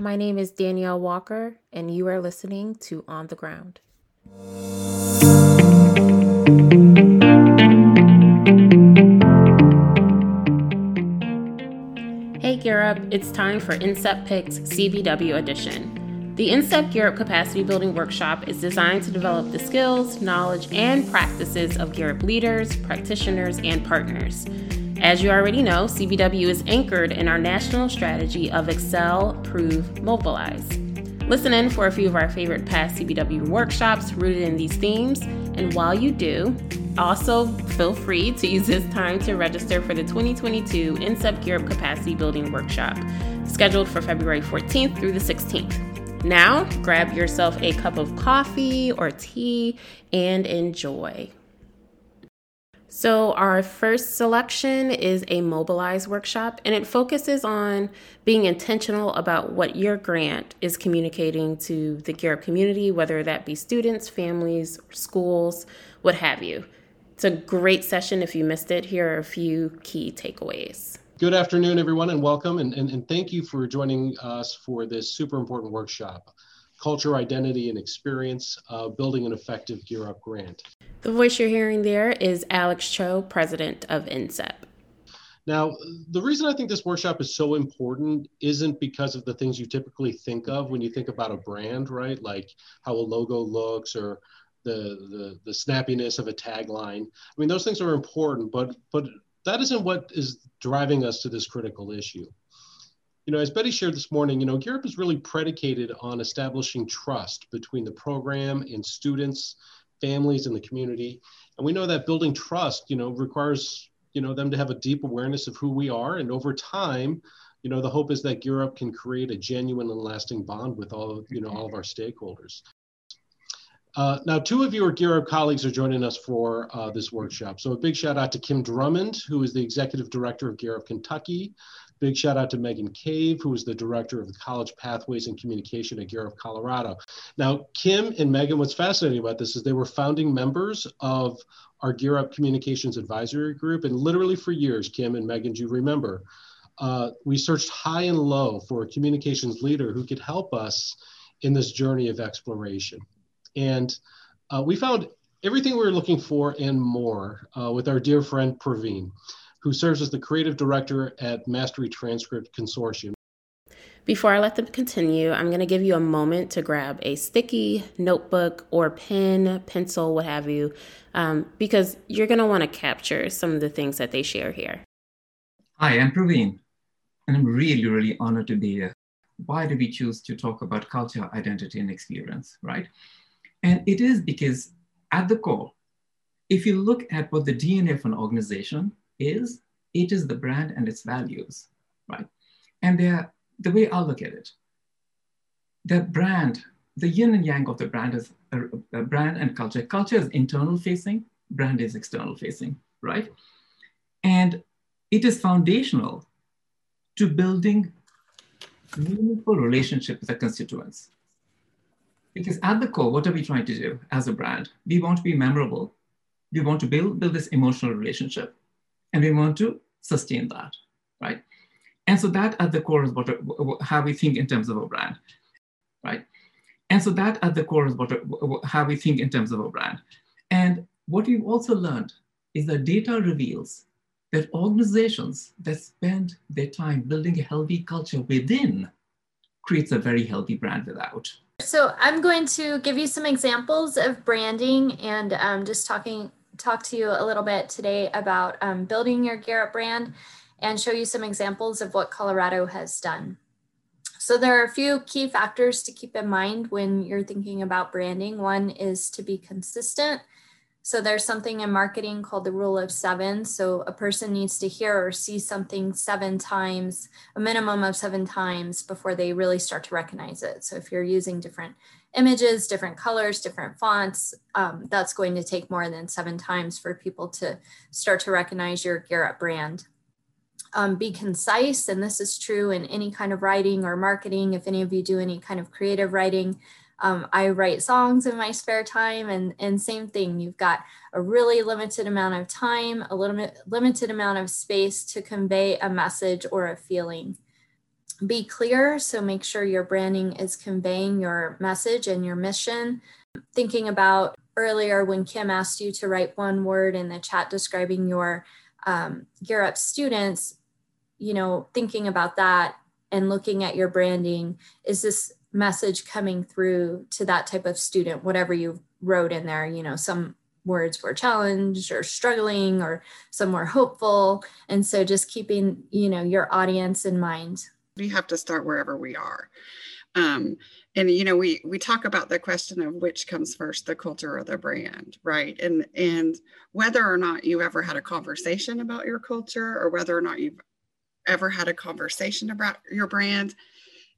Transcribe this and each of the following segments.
My name is Danielle Walker, and you are listening to On the Ground. Hey Gear Up, it's time for INSEP Picks CBW Edition. The INSEP Gear Up Capacity Building Workshop is designed to develop the skills, knowledge, and practices of Gear Up leaders, practitioners, and partners. As you already know, CBW is anchored in our national strategy of Excel, Prove, Mobilize. Listen in for a few of our favorite past CBW workshops rooted in these themes, and while you do, also feel free to use this time to register for the 2022 INSEP Gear Up Capacity Building Workshop, scheduled for February 14th through the 16th. Now, grab yourself a cup of coffee or tea and enjoy. So, our first selection is a Mobilize workshop, and it focuses on being intentional about what your grant is communicating to the Gear Up community, whether that be students, families, schools, what have you. It's a great session. If you missed it, here are a few key takeaways. Good afternoon, everyone, and welcome. And, and, and thank you for joining us for this super important workshop Culture, Identity, and Experience uh, Building an Effective Gear Up Grant. The voice you're hearing there is Alex Cho, president of INSEP. Now, the reason I think this workshop is so important isn't because of the things you typically think of when you think about a brand, right? Like how a logo looks or the, the, the snappiness of a tagline. I mean, those things are important, but, but that isn't what is driving us to this critical issue. You know, as Betty shared this morning, you know, Up is really predicated on establishing trust between the program and students families in the community. And we know that building trust, you know, requires, you know, them to have a deep awareness of who we are. And over time, you know, the hope is that Gear Up can create a genuine and lasting bond with all you know, all of our stakeholders. Uh, now, two of your Gear Up colleagues are joining us for uh, this workshop. So a big shout out to Kim Drummond, who is the Executive Director of Gear Up Kentucky, Big shout out to Megan Cave, who is the director of the College Pathways and Communication at Up Colorado. Now, Kim and Megan, what's fascinating about this is they were founding members of our Gear Up Communications Advisory Group. And literally for years, Kim and Megan, do you remember, uh, we searched high and low for a communications leader who could help us in this journey of exploration. And uh, we found everything we were looking for and more uh, with our dear friend Praveen who serves as the creative director at Mastery Transcript Consortium. Before I let them continue, I'm going to give you a moment to grab a sticky notebook or pen, pencil, what have you, um, because you're going to want to capture some of the things that they share here. Hi, I'm Praveen, and I'm really, really honored to be here. Why do we choose to talk about culture, identity, and experience, right? And it is because at the core, if you look at what the DNA of an organization is it is the brand and its values, right? And they're the way I look at it, the brand, the yin and yang of the brand is uh, a, a brand and culture. Culture is internal facing, brand is external facing, right? And it is foundational to building meaningful relationship with the constituents. Because at the core, what are we trying to do as a brand? We want to be memorable. We want to build, build this emotional relationship and we want to sustain that, right? And so that at the core is what how we think in terms of a brand, right? And so that at the core is what how we think in terms of a brand. And what we've also learned is that data reveals that organizations that spend their time building a healthy culture within creates a very healthy brand without. So I'm going to give you some examples of branding and um, just talking talk to you a little bit today about um, building your Up brand and show you some examples of what Colorado has done. So there are a few key factors to keep in mind when you're thinking about branding. One is to be consistent. So there's something in marketing called the rule of seven. So a person needs to hear or see something seven times, a minimum of seven times before they really start to recognize it. So if you're using different images, different colors, different fonts, um, that's going to take more than seven times for people to start to recognize your Up brand. Um, be concise, and this is true in any kind of writing or marketing. If any of you do any kind of creative writing, um, I write songs in my spare time, and, and same thing. You've got a really limited amount of time, a little bit limited amount of space to convey a message or a feeling. be clear. So make sure your branding is conveying your message and your mission. Thinking about earlier when Kim asked you to write one word in the chat describing your um, Gear Up students, you know, thinking about that and looking at your branding, is this message coming through to that type of student, whatever you wrote in there, you know, some words were challenged or struggling or some were hopeful. And so just keeping, you know, your audience in mind. We have to start wherever we are. Um, and you know we we talk about the question of which comes first the culture or the brand right and and whether or not you ever had a conversation about your culture or whether or not you've ever had a conversation about your brand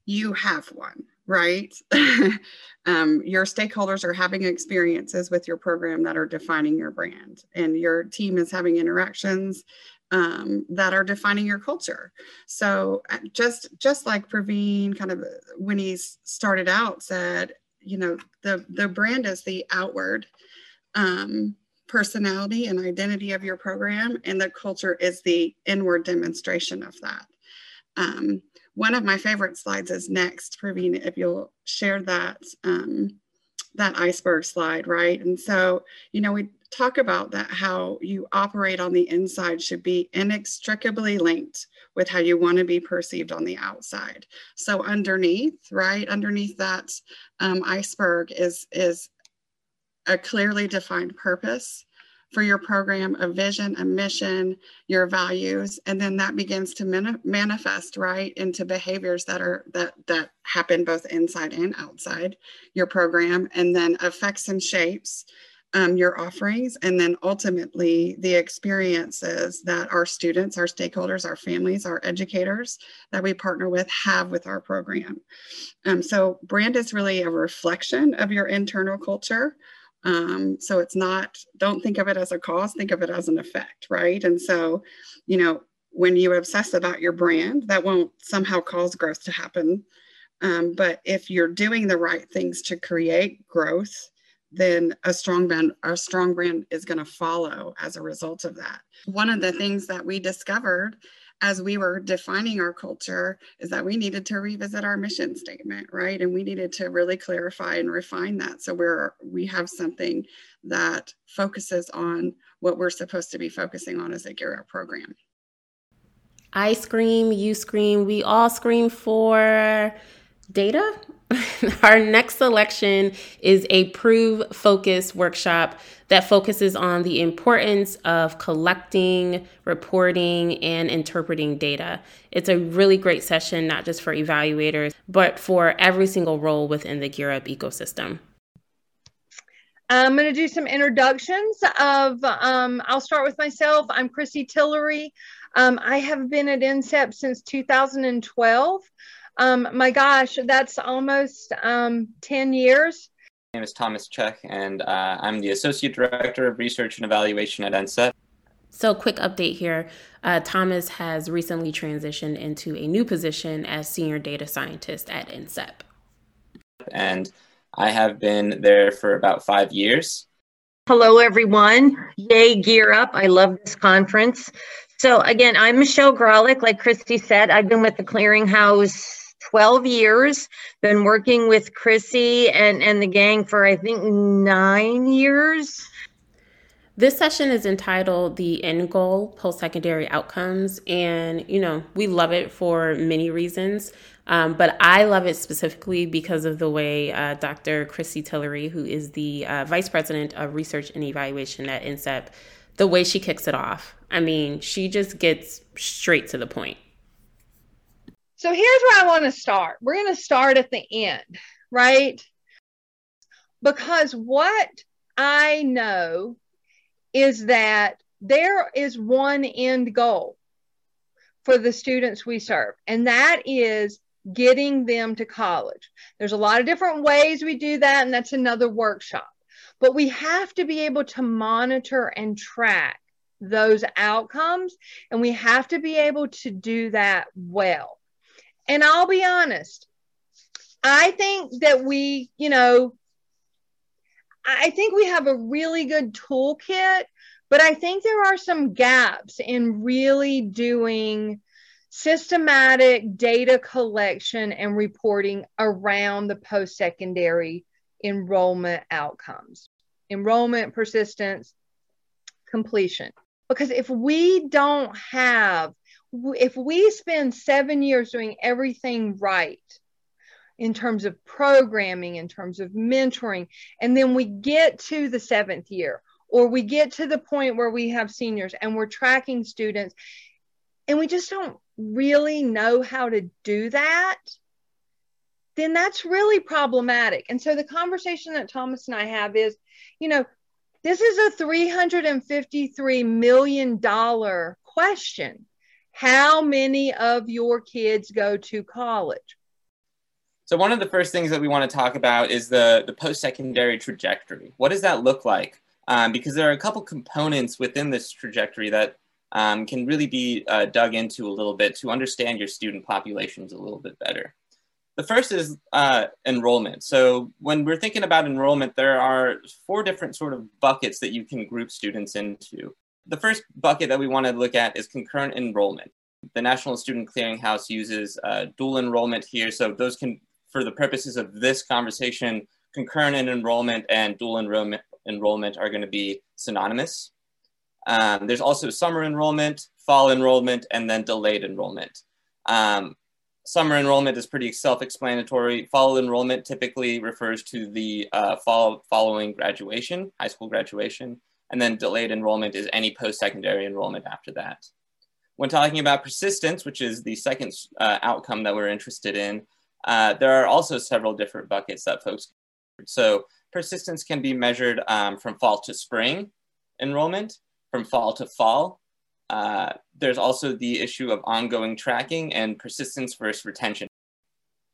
you have one right um, your stakeholders are having experiences with your program that are defining your brand and your team is having interactions um, that are defining your culture. So uh, just just like Praveen kind of when he started out said, you know, the the brand is the outward um, personality and identity of your program, and the culture is the inward demonstration of that. Um, one of my favorite slides is next, Praveen, if you'll share that um, that iceberg slide, right? And so, you know, we talk about that how you operate on the inside should be inextricably linked with how you want to be perceived on the outside so underneath right underneath that um, iceberg is is a clearly defined purpose for your program a vision a mission your values and then that begins to man- manifest right into behaviors that are that that happen both inside and outside your program and then affects and shapes um, your offerings and then ultimately the experiences that our students our stakeholders our families our educators that we partner with have with our program. Um, so brand is really a reflection of your internal culture um, so it's not don't think of it as a cause think of it as an effect right? And so you know when you obsess about your brand that won't somehow cause growth to happen. Um, but if you're doing the right things to create growth then a strong brand a strong brand is going to follow as a result of that. One of the things that we discovered as we were defining our culture is that we needed to revisit our mission statement right? And we needed to really clarify and refine that. So we're we have something that focuses on what we're supposed to be focusing on as a gear program. I scream you scream we all scream for data Our next selection is a prove focus workshop that focuses on the importance of collecting, reporting, and interpreting data. It's a really great session, not just for evaluators, but for every single role within the Gear Up ecosystem. I'm going to do some introductions of, um, I'll start with myself. I'm Chrissy Tillery. Um, I have been at INSEP since 2012. Um, my gosh, that's almost um, 10 years. My name is Thomas Check, and uh, I'm the Associate Director of Research and Evaluation at INSEP. So, quick update here uh, Thomas has recently transitioned into a new position as Senior Data Scientist at INSEP. And I have been there for about five years. Hello, everyone. Yay, Gear Up. I love this conference. So, again, I'm Michelle Grolick. Like Christy said, I've been with the Clearinghouse 12 years, been working with Chrissy and, and the gang for, I think, nine years. This session is entitled The End Goal Post Secondary Outcomes. And, you know, we love it for many reasons. Um, but I love it specifically because of the way uh, Dr. Chrissy Tillery, who is the uh, Vice President of Research and Evaluation at INSEP, the way she kicks it off. I mean, she just gets straight to the point. So here's where I want to start. We're going to start at the end, right? Because what I know is that there is one end goal for the students we serve, and that is getting them to college. There's a lot of different ways we do that, and that's another workshop. But we have to be able to monitor and track those outcomes, and we have to be able to do that well. And I'll be honest, I think that we, you know, I think we have a really good toolkit, but I think there are some gaps in really doing systematic data collection and reporting around the post secondary enrollment outcomes, enrollment, persistence, completion. Because if we don't have, if we spend seven years doing everything right, in terms of programming, in terms of mentoring. And then we get to the seventh year, or we get to the point where we have seniors and we're tracking students, and we just don't really know how to do that, then that's really problematic. And so the conversation that Thomas and I have is, you know, this is a $353 million question. How many of your kids go to college? So one of the first things that we want to talk about is the, the post-secondary trajectory. What does that look like? Um, because there are a couple components within this trajectory that um, can really be uh, dug into a little bit to understand your student populations a little bit better. The first is uh, enrollment. So when we're thinking about enrollment, there are four different sort of buckets that you can group students into. The first bucket that we want to look at is concurrent enrollment. The National Student Clearinghouse uses uh, dual enrollment here, so those can for the purposes of this conversation, concurrent enrollment and dual enrollment, enrollment are going to be synonymous. Um, there's also summer enrollment, fall enrollment, and then delayed enrollment. Um, summer enrollment is pretty self-explanatory. Fall enrollment typically refers to the uh, fall following graduation, high school graduation, and then delayed enrollment is any post-secondary enrollment after that. When talking about persistence, which is the second uh, outcome that we're interested in, uh, there are also several different buckets that folks. can So persistence can be measured um, from fall to spring enrollment, from fall to fall. Uh, there's also the issue of ongoing tracking and persistence versus retention.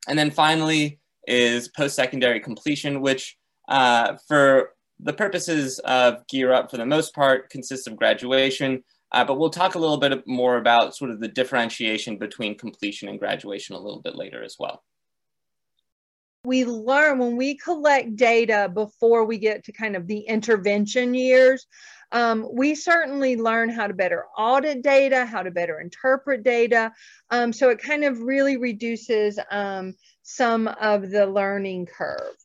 And then finally is post-secondary completion, which uh, for the purposes of Gear Up for the most part consists of graduation, uh, but we'll talk a little bit more about sort of the differentiation between completion and graduation a little bit later as well. We learn when we collect data before we get to kind of the intervention years um, we certainly learn how to better audit data how to better interpret data. Um, so it kind of really reduces um, some of the learning curve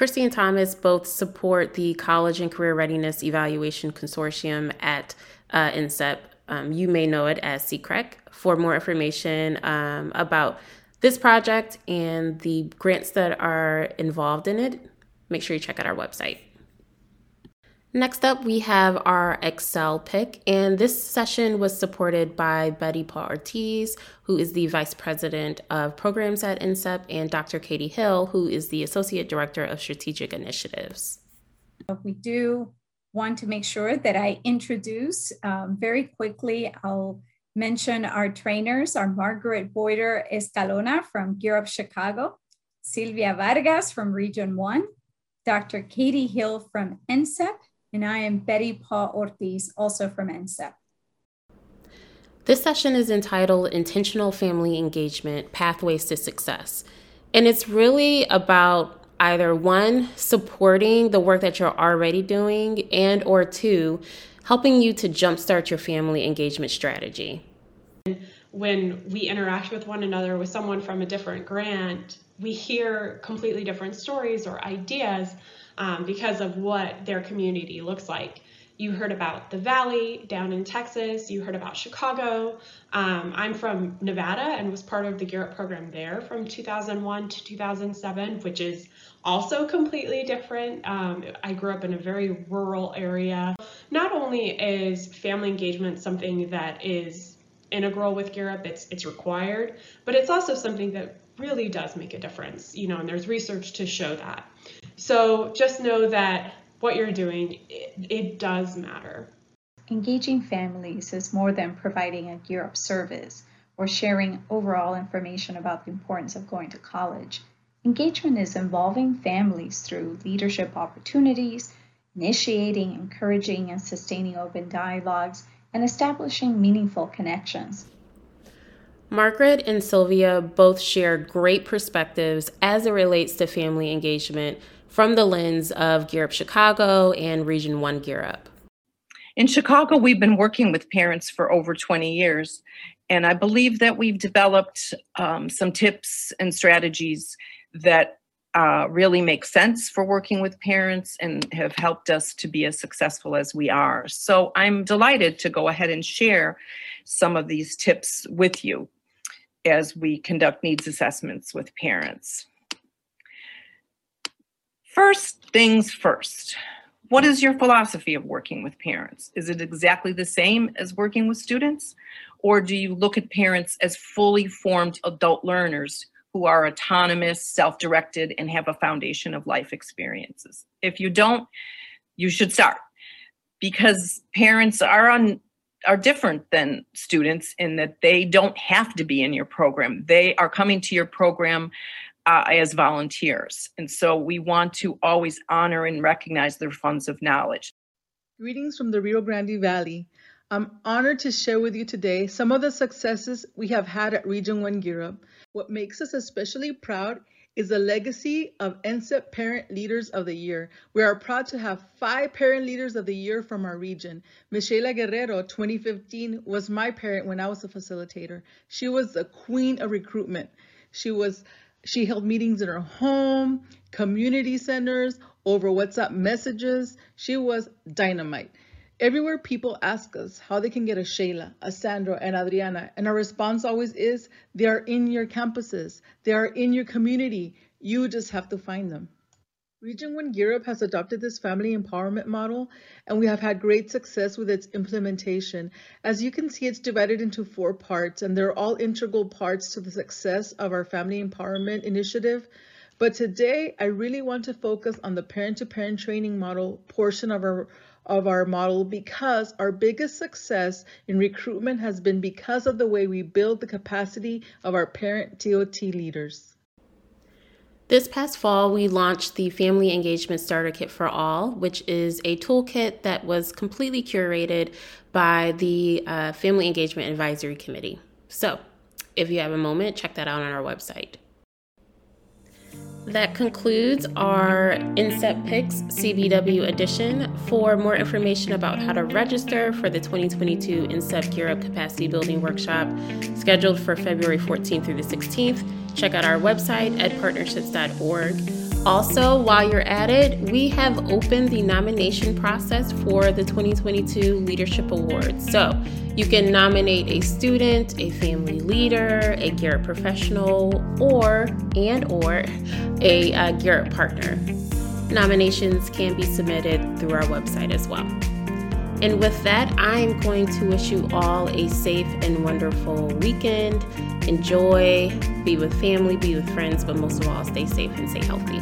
Christy and Thomas both support the College and Career Readiness Evaluation Consortium at uh, INSEP. Um, you may know it as CCREC. For more information um, about this project and the grants that are involved in it, make sure you check out our website. Next up, we have our Excel pick, and this session was supported by Betty Paul Ortiz, who is the Vice President of Programs at INSEP, and Dr. Katie Hill, who is the Associate Director of Strategic Initiatives. We do want to make sure that I introduce um, very quickly. I'll mention our trainers are Margaret Boyder Escalona from Gear Up Chicago, Silvia Vargas from Region 1, Dr. Katie Hill from INSEP, and I am Betty Paul Ortiz, also from INSEP. This session is entitled Intentional Family Engagement Pathways to Success. And it's really about either one, supporting the work that you're already doing, and or two, helping you to jumpstart your family engagement strategy. When we interact with one another with someone from a different grant, we hear completely different stories or ideas um, because of what their community looks like. You heard about the Valley down in Texas. You heard about Chicago. Um, I'm from Nevada and was part of the Up program there from 2001 to 2007, which is also completely different. Um, I grew up in a very rural area. Not only is family engagement something that is integral with Up, it's, it's required, but it's also something that really does make a difference, you know, and there's research to show that. So just know that what you're doing, it, it does matter. Engaging families is more than providing a Gear Up service or sharing overall information about the importance of going to college. Engagement is involving families through leadership opportunities, initiating, encouraging, and sustaining open dialogues, and establishing meaningful connections. Margaret and Sylvia both share great perspectives as it relates to family engagement from the lens of Gear Up Chicago and Region 1 Gear Up. In Chicago, we've been working with parents for over 20 years, And I believe that we've developed um, some tips and strategies that uh, really make sense for working with parents and have helped us to be as successful as we are. So I'm delighted to go ahead and share some of these tips with you as we conduct needs assessments with parents. First things first. What is your philosophy of working with parents? Is it exactly the same as working with students? Or do you look at parents as fully formed adult learners who are autonomous, self directed, and have a foundation of life experiences. If you don't, you should start because parents are on are different than students in that they don't have to be in your program. They are coming to your program uh, as volunteers. And so we want to always honor and recognize their funds of knowledge. Greetings from the Rio Grande Valley. I'm honored to share with you today some of the successes we have had at Region 1 Gear Up. What makes us especially proud is the legacy of NCEP Parent Leaders of the Year. We are proud to have five Parent Leaders of the Year from our region. Michela Guerrero, 2015, was my parent when I was a facilitator. She was the queen of recruitment. She was she held meetings in her home, community centers, over WhatsApp messages. She was dynamite. Everywhere people ask us how they can get a Shayla, a Sandra, and Adriana, and our response always is they are in your campuses, they are in your community. You just have to find them. Region 1 Gear Up has adopted this family empowerment model, and we have had great success with its implementation. As you can see, it's divided into four parts, and they're all integral parts to the success of our family empowerment initiative. But today, I really want to focus on the parent to parent training model portion of our of our model because our biggest success in recruitment has been because of the way we build the capacity of our parent TOT leaders. This past fall, we launched the Family Engagement Starter Kit for All, which is a toolkit that was completely curated by the uh, Family Engagement Advisory Committee. So, if you have a moment, check that out on our website. That concludes our INSEP Picks CBW edition. For more information about how to register for the 2022 INSEP Gear Up Capacity Building Workshop scheduled for February 14th through the 16th, check out our website at partnerships.org. Also, while you're at it, we have opened the nomination process for the 2022 Leadership Awards. So you can nominate a student, a family leader, a Up professional, or and or a, uh, Gear Up partner. Nominations can be submitted through our website as well. And with that, I'm going to wish you all a safe and wonderful weekend. Enjoy, be with family, be with friends, but most of all, stay safe and stay healthy.